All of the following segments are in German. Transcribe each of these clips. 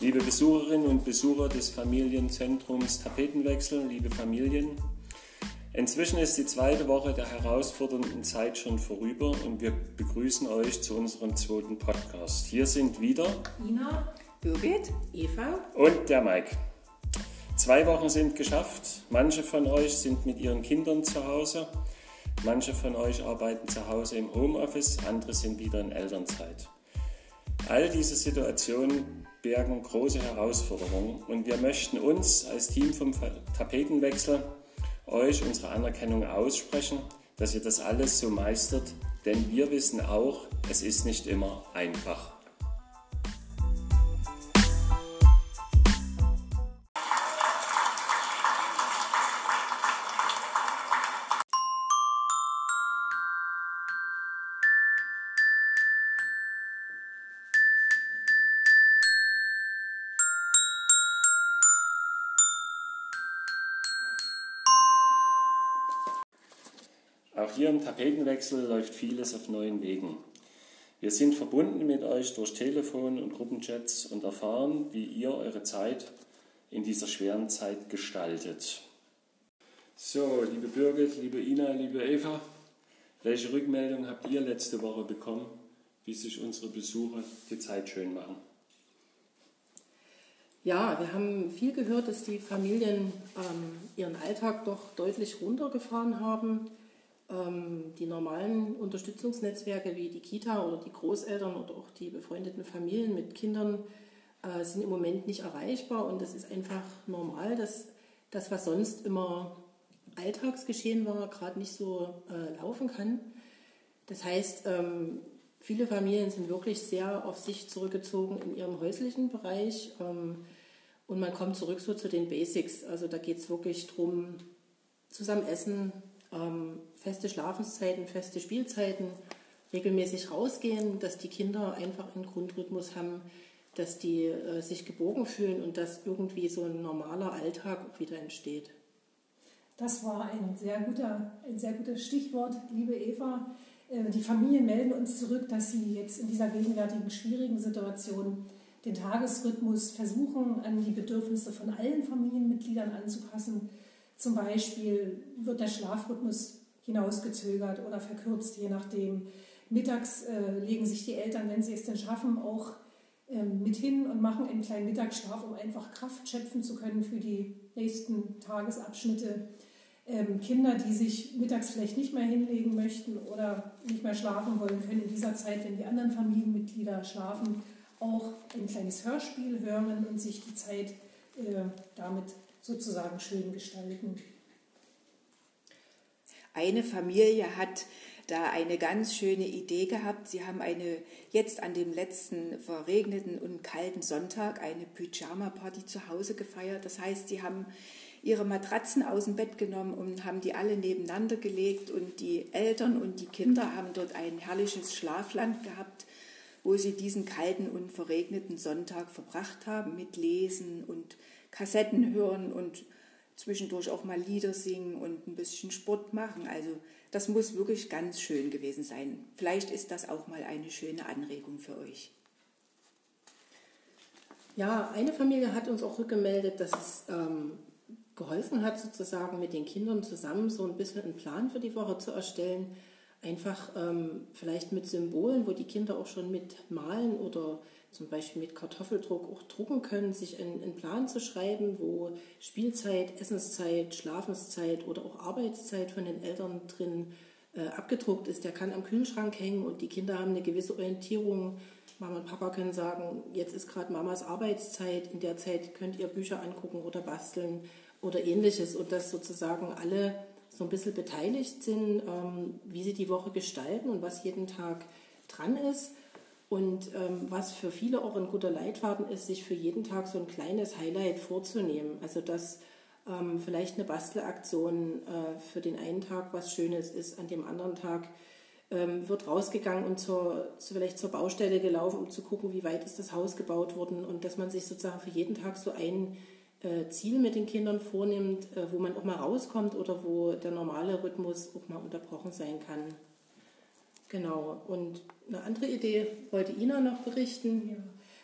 Liebe Besucherinnen und Besucher des Familienzentrums Tapetenwechsel, liebe Familien, inzwischen ist die zweite Woche der herausfordernden Zeit schon vorüber und wir begrüßen euch zu unserem zweiten Podcast. Hier sind wieder Ina, Birgit, Eva und der Mike. Zwei Wochen sind geschafft. Manche von euch sind mit ihren Kindern zu Hause. Manche von euch arbeiten zu Hause im Homeoffice, andere sind wieder in Elternzeit. All diese Situationen bergen große Herausforderungen und wir möchten uns als Team vom Tapetenwechsel euch unsere Anerkennung aussprechen, dass ihr das alles so meistert, denn wir wissen auch, es ist nicht immer einfach. Auch hier im Tapetenwechsel läuft vieles auf neuen Wegen. Wir sind verbunden mit euch durch Telefon und Gruppenchats und erfahren, wie ihr eure Zeit in dieser schweren Zeit gestaltet. So, liebe Birgit, liebe Ina, liebe Eva, welche Rückmeldung habt ihr letzte Woche bekommen, wie sich unsere Besucher die Zeit schön machen? Ja, wir haben viel gehört, dass die Familien ähm, ihren Alltag doch deutlich runtergefahren haben die normalen Unterstützungsnetzwerke wie die Kita oder die Großeltern oder auch die befreundeten Familien mit Kindern äh, sind im Moment nicht erreichbar und es ist einfach normal, dass das, was sonst immer Alltagsgeschehen war, gerade nicht so äh, laufen kann. Das heißt, ähm, viele Familien sind wirklich sehr auf sich zurückgezogen in ihrem häuslichen Bereich ähm, und man kommt zurück so zu den Basics. Also da geht es wirklich darum, zusammen essen, ähm, feste Schlafenszeiten, feste Spielzeiten, regelmäßig rausgehen, dass die Kinder einfach einen Grundrhythmus haben, dass die äh, sich geborgen fühlen und dass irgendwie so ein normaler Alltag wieder entsteht. Das war ein sehr, guter, ein sehr gutes Stichwort, liebe Eva. Äh, die Familien melden uns zurück, dass sie jetzt in dieser gegenwärtigen schwierigen Situation den Tagesrhythmus versuchen, an die Bedürfnisse von allen Familienmitgliedern anzupassen. Zum Beispiel wird der Schlafrhythmus hinausgezögert oder verkürzt, je nachdem. Mittags äh, legen sich die Eltern, wenn sie es denn schaffen, auch ähm, mit hin und machen einen kleinen Mittagsschlaf, um einfach Kraft schöpfen zu können für die nächsten Tagesabschnitte. Ähm, Kinder, die sich mittags vielleicht nicht mehr hinlegen möchten oder nicht mehr schlafen wollen, können in dieser Zeit, wenn die anderen Familienmitglieder schlafen, auch ein kleines Hörspiel hören und sich die Zeit äh, damit sozusagen schön gestalten. Eine Familie hat da eine ganz schöne Idee gehabt. Sie haben eine jetzt an dem letzten verregneten und kalten Sonntag eine Pyjama-Party zu Hause gefeiert. Das heißt, sie haben ihre Matratzen aus dem Bett genommen und haben die alle nebeneinander gelegt und die Eltern und die Kinder haben dort ein herrliches Schlafland gehabt, wo sie diesen kalten und verregneten Sonntag verbracht haben mit Lesen und Kassetten hören und zwischendurch auch mal Lieder singen und ein bisschen Sport machen. Also das muss wirklich ganz schön gewesen sein. Vielleicht ist das auch mal eine schöne Anregung für euch. Ja, eine Familie hat uns auch rückgemeldet, dass es ähm, geholfen hat, sozusagen mit den Kindern zusammen so ein bisschen einen Plan für die Woche zu erstellen. Einfach ähm, vielleicht mit Symbolen, wo die Kinder auch schon mit malen oder zum Beispiel mit Kartoffeldruck auch drucken können, sich einen, einen, Plan zu schreiben, wo Spielzeit, Essenszeit, Schlafenszeit oder auch Arbeitszeit von den Eltern drin äh, abgedruckt ist. Der kann am Kühlschrank hängen und die Kinder haben eine gewisse Orientierung. Mama und Papa können sagen, jetzt ist gerade Mamas Arbeitszeit, in der Zeit könnt ihr Bücher angucken oder basteln oder ähnliches und dass sozusagen alle so ein bisschen beteiligt sind, ähm, wie sie die Woche gestalten und was jeden Tag dran ist. Und ähm, was für viele auch ein guter Leitfaden ist, sich für jeden Tag so ein kleines Highlight vorzunehmen. Also dass ähm, vielleicht eine Bastelaktion äh, für den einen Tag was Schönes ist, an dem anderen Tag ähm, wird rausgegangen und zur, zu, vielleicht zur Baustelle gelaufen, um zu gucken, wie weit ist das Haus gebaut worden und dass man sich sozusagen für jeden Tag so ein äh, Ziel mit den Kindern vornimmt, äh, wo man auch mal rauskommt oder wo der normale Rhythmus auch mal unterbrochen sein kann. Genau. Und eine andere Idee wollte Ina noch berichten. Ja.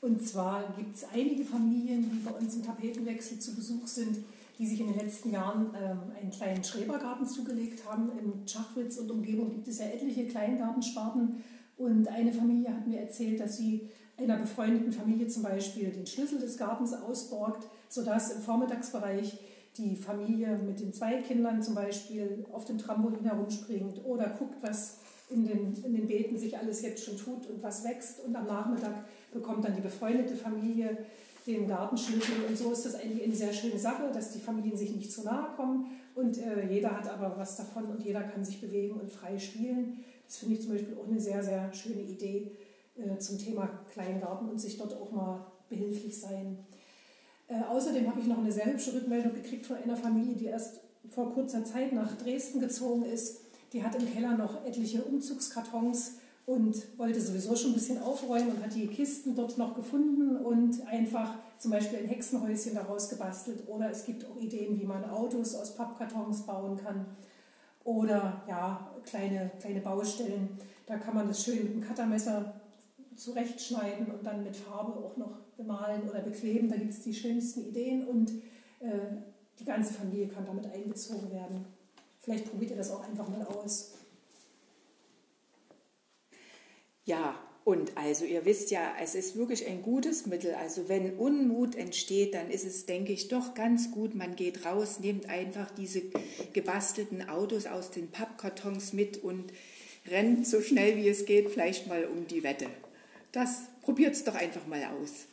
Und zwar gibt es einige Familien, die bei uns im Tapetenwechsel zu Besuch sind, die sich in den letzten Jahren ähm, einen kleinen Schrebergarten zugelegt haben. Im Schachwitz und Umgebung gibt es ja etliche Kleingartensparten. Und eine Familie hat mir erzählt, dass sie einer befreundeten Familie zum Beispiel den Schlüssel des Gartens ausborgt, sodass im Vormittagsbereich die Familie mit den zwei Kindern zum Beispiel auf dem Trampolin herumspringt oder guckt, was in den, in den Beeten sich alles jetzt schon tut und was wächst. Und am Nachmittag bekommt dann die befreundete Familie den Gartenschlüssel. Und so ist das eigentlich eine sehr schöne Sache, dass die Familien sich nicht zu nahe kommen und äh, jeder hat aber was davon und jeder kann sich bewegen und frei spielen. Das finde ich zum Beispiel auch eine sehr, sehr schöne Idee äh, zum Thema Kleingarten und sich dort auch mal behilflich sein. Äh, außerdem habe ich noch eine sehr hübsche Rückmeldung gekriegt von einer Familie, die erst vor kurzer Zeit nach Dresden gezogen ist. Die hat im Keller noch etliche Umzugskartons und wollte sowieso schon ein bisschen aufräumen und hat die Kisten dort noch gefunden und einfach zum Beispiel ein Hexenhäuschen daraus gebastelt. Oder es gibt auch Ideen, wie man Autos aus Pappkartons bauen kann. Oder ja, kleine, kleine Baustellen. Da kann man das schön mit einem Cuttermesser zurechtschneiden und dann mit Farbe auch noch bemalen oder bekleben. Da gibt es die schönsten Ideen und äh, die ganze Familie kann damit einbezogen werden. Vielleicht probiert ihr das auch einfach mal aus. Ja, und also ihr wisst ja, es ist wirklich ein gutes Mittel. Also wenn Unmut entsteht, dann ist es, denke ich, doch ganz gut. Man geht raus, nimmt einfach diese gebastelten Autos aus den Pappkartons mit und rennt so schnell wie es geht vielleicht mal um die Wette. Das probiert es doch einfach mal aus.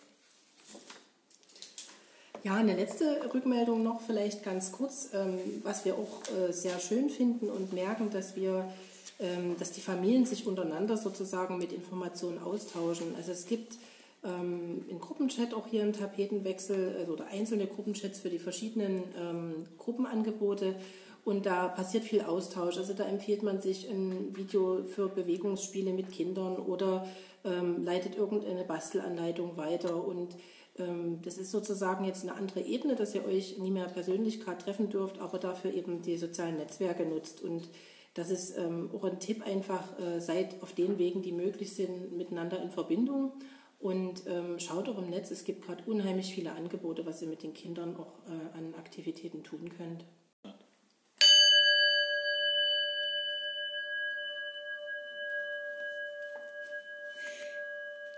Ja, eine letzte Rückmeldung noch vielleicht ganz kurz, ähm, was wir auch äh, sehr schön finden und merken, dass wir ähm, dass die Familien sich untereinander sozusagen mit Informationen austauschen. Also es gibt ähm, einen Gruppenchat auch hier im Tapetenwechsel also, oder einzelne Gruppenchats für die verschiedenen ähm, Gruppenangebote. Und da passiert viel Austausch. Also da empfiehlt man sich ein Video für Bewegungsspiele mit Kindern oder ähm, leitet irgendeine Bastelanleitung weiter. Und das ist sozusagen jetzt eine andere Ebene, dass ihr euch nie mehr persönlich gerade treffen dürft, aber dafür eben die sozialen Netzwerke nutzt. Und das ist ähm, auch ein Tipp einfach, äh, seid auf den Wegen, die möglich sind, miteinander in Verbindung und ähm, schaut auch im Netz. Es gibt gerade unheimlich viele Angebote, was ihr mit den Kindern auch äh, an Aktivitäten tun könnt.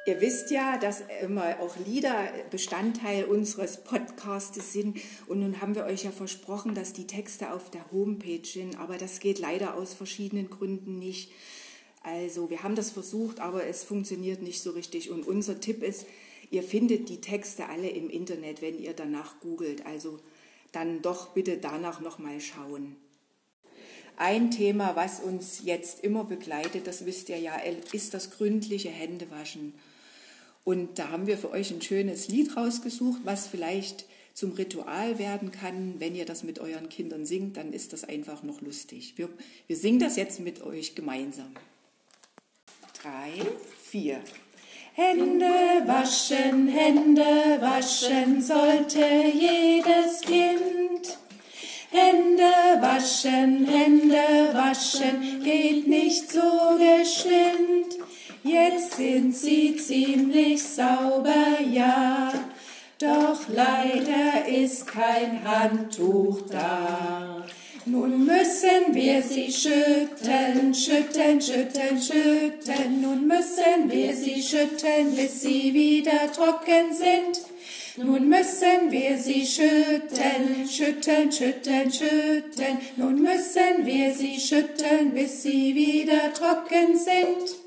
Ihr wisst ja, dass immer auch Lieder Bestandteil unseres Podcastes sind. Und nun haben wir euch ja versprochen, dass die Texte auf der Homepage sind. Aber das geht leider aus verschiedenen Gründen nicht. Also wir haben das versucht, aber es funktioniert nicht so richtig. Und unser Tipp ist, ihr findet die Texte alle im Internet, wenn ihr danach googelt. Also dann doch bitte danach nochmal schauen. Ein Thema, was uns jetzt immer begleitet, das wisst ihr ja, ist das gründliche Händewaschen. Und da haben wir für euch ein schönes Lied rausgesucht, was vielleicht zum Ritual werden kann. Wenn ihr das mit euren Kindern singt, dann ist das einfach noch lustig. Wir, wir singen das jetzt mit euch gemeinsam. Drei, vier. Hände waschen, Hände waschen sollte jedes Kind. Hände waschen, Hände waschen geht nicht so geschwind. Jetzt sind sie ziemlich sauber, ja, doch leider ist kein Handtuch da. Nun müssen wir sie schütteln, schütteln, schütteln, schütteln. Nun müssen wir sie schütteln, bis sie wieder trocken sind. Nun müssen wir sie schütteln, schütteln, schütteln, schütteln. Nun müssen wir sie schütteln, bis sie wieder trocken sind.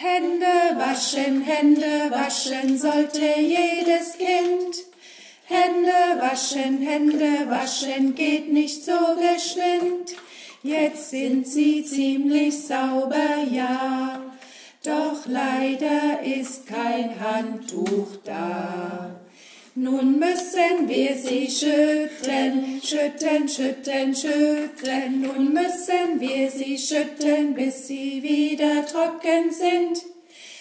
Hände waschen, Hände waschen sollte jedes Kind. Hände waschen, Hände waschen geht nicht so geschwind. Jetzt sind sie ziemlich sauber, ja, doch leider ist kein Handtuch da. Nun müssen wir sie schütteln, schütteln, schütteln, schütteln. Nun müssen wir sie schütteln, bis sie wieder trocken sind.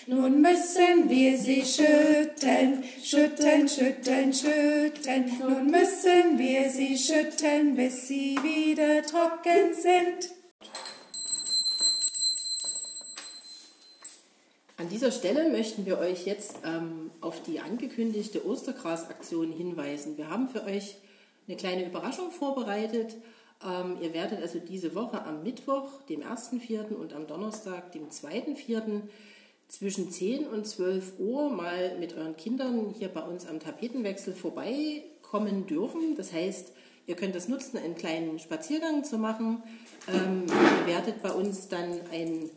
Nun müssen wir sie schütteln, schütteln, schütteln, schütteln. Nun müssen wir sie schütteln, bis sie wieder trocken sind. Dieser Stelle möchten wir euch jetzt ähm, auf die angekündigte Ostergrasaktion hinweisen. Wir haben für euch eine kleine Überraschung vorbereitet. Ähm, ihr werdet also diese Woche am Mittwoch, dem 1.4. und am Donnerstag, dem 2.4. zwischen 10 und 12 Uhr mal mit euren Kindern hier bei uns am Tapetenwechsel vorbeikommen dürfen. Das heißt, ihr könnt das nutzen, einen kleinen Spaziergang zu machen. Ähm, ihr werdet bei uns dann ein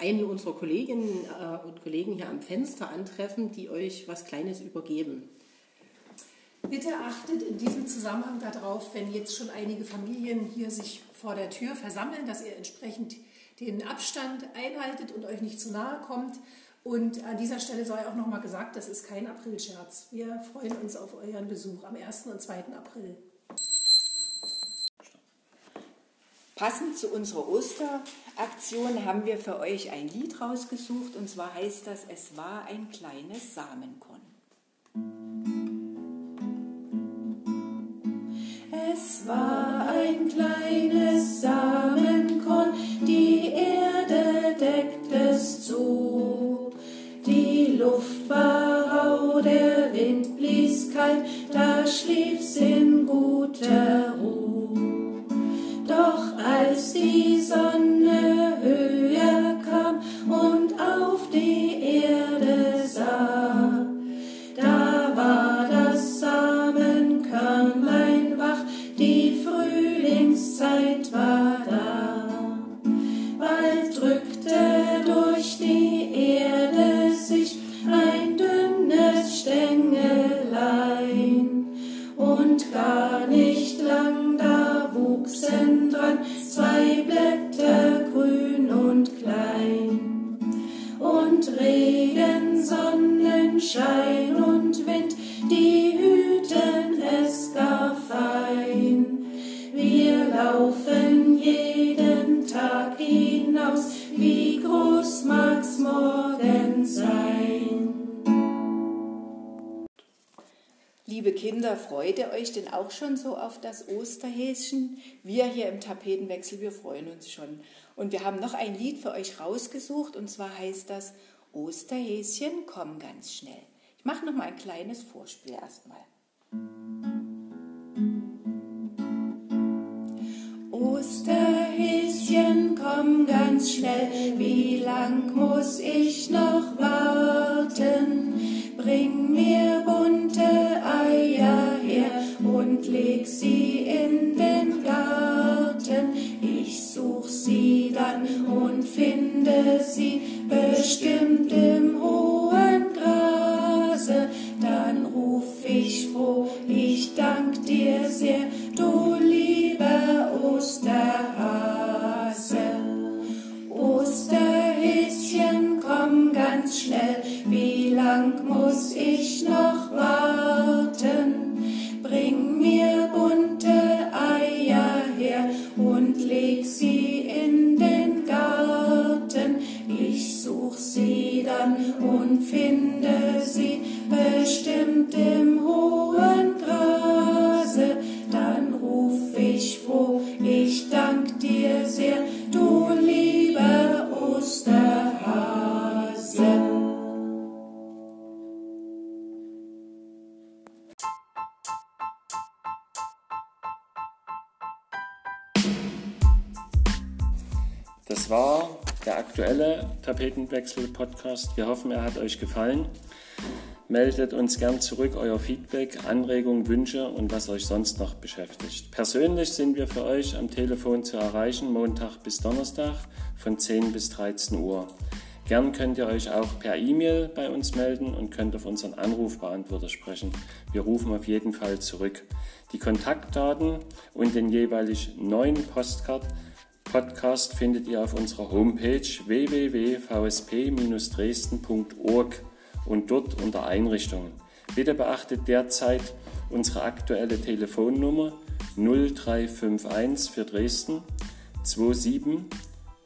einen unserer Kolleginnen äh, und Kollegen hier am Fenster antreffen, die euch was Kleines übergeben. Bitte achtet in diesem Zusammenhang darauf, wenn jetzt schon einige Familien hier sich vor der Tür versammeln, dass ihr entsprechend den Abstand einhaltet und euch nicht zu nahe kommt. Und an dieser Stelle sei auch nochmal gesagt, das ist kein Aprilscherz. Wir freuen uns auf euren Besuch am 1. und 2. April. Passend zu unserer Osteraktion haben wir für euch ein Lied rausgesucht und zwar heißt das Es war ein kleines Samenkorn. Es war ein kleines Samenkorn, die Erde deckt es zu. Die Luft war rau, der Wind blies kalt, da schlief's in guter die Sonne höher kam und auf die Erde sah, da war das Samenkörnlein wach, die Frühlingszeit war da. Bald drückte durch die hinaus, wie groß mag's morgen sein. Liebe Kinder, freut ihr euch denn auch schon so auf das Osterhäschen? Wir hier im Tapetenwechsel, wir freuen uns schon. Und wir haben noch ein Lied für euch rausgesucht und zwar heißt das Osterhäschen, komm ganz schnell. Ich mache noch mal ein kleines Vorspiel erstmal. Osterhäschen, komm ganz schnell, wie lang muss ich noch warten? Aktuelle Tapetenwechsel-Podcast. Wir hoffen, er hat euch gefallen. Meldet uns gern zurück euer Feedback, Anregungen, Wünsche und was euch sonst noch beschäftigt. Persönlich sind wir für euch am Telefon zu erreichen, Montag bis Donnerstag von 10 bis 13 Uhr. Gern könnt ihr euch auch per E-Mail bei uns melden und könnt auf unseren Anrufbeantworter sprechen. Wir rufen auf jeden Fall zurück. Die Kontaktdaten und den jeweilig neuen Postcard Podcast findet ihr auf unserer Homepage www.vsp-dresden.org und dort unter Einrichtungen. Bitte beachtet derzeit unsere aktuelle Telefonnummer 0351 für Dresden 27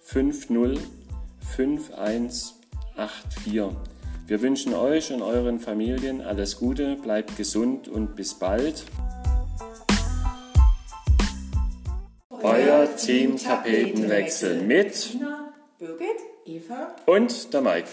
50 5184. Wir wünschen euch und euren Familien alles Gute, bleibt gesund und bis bald. Euer Team Tapetenwechsel mit Birgit? Eva? und der Mike.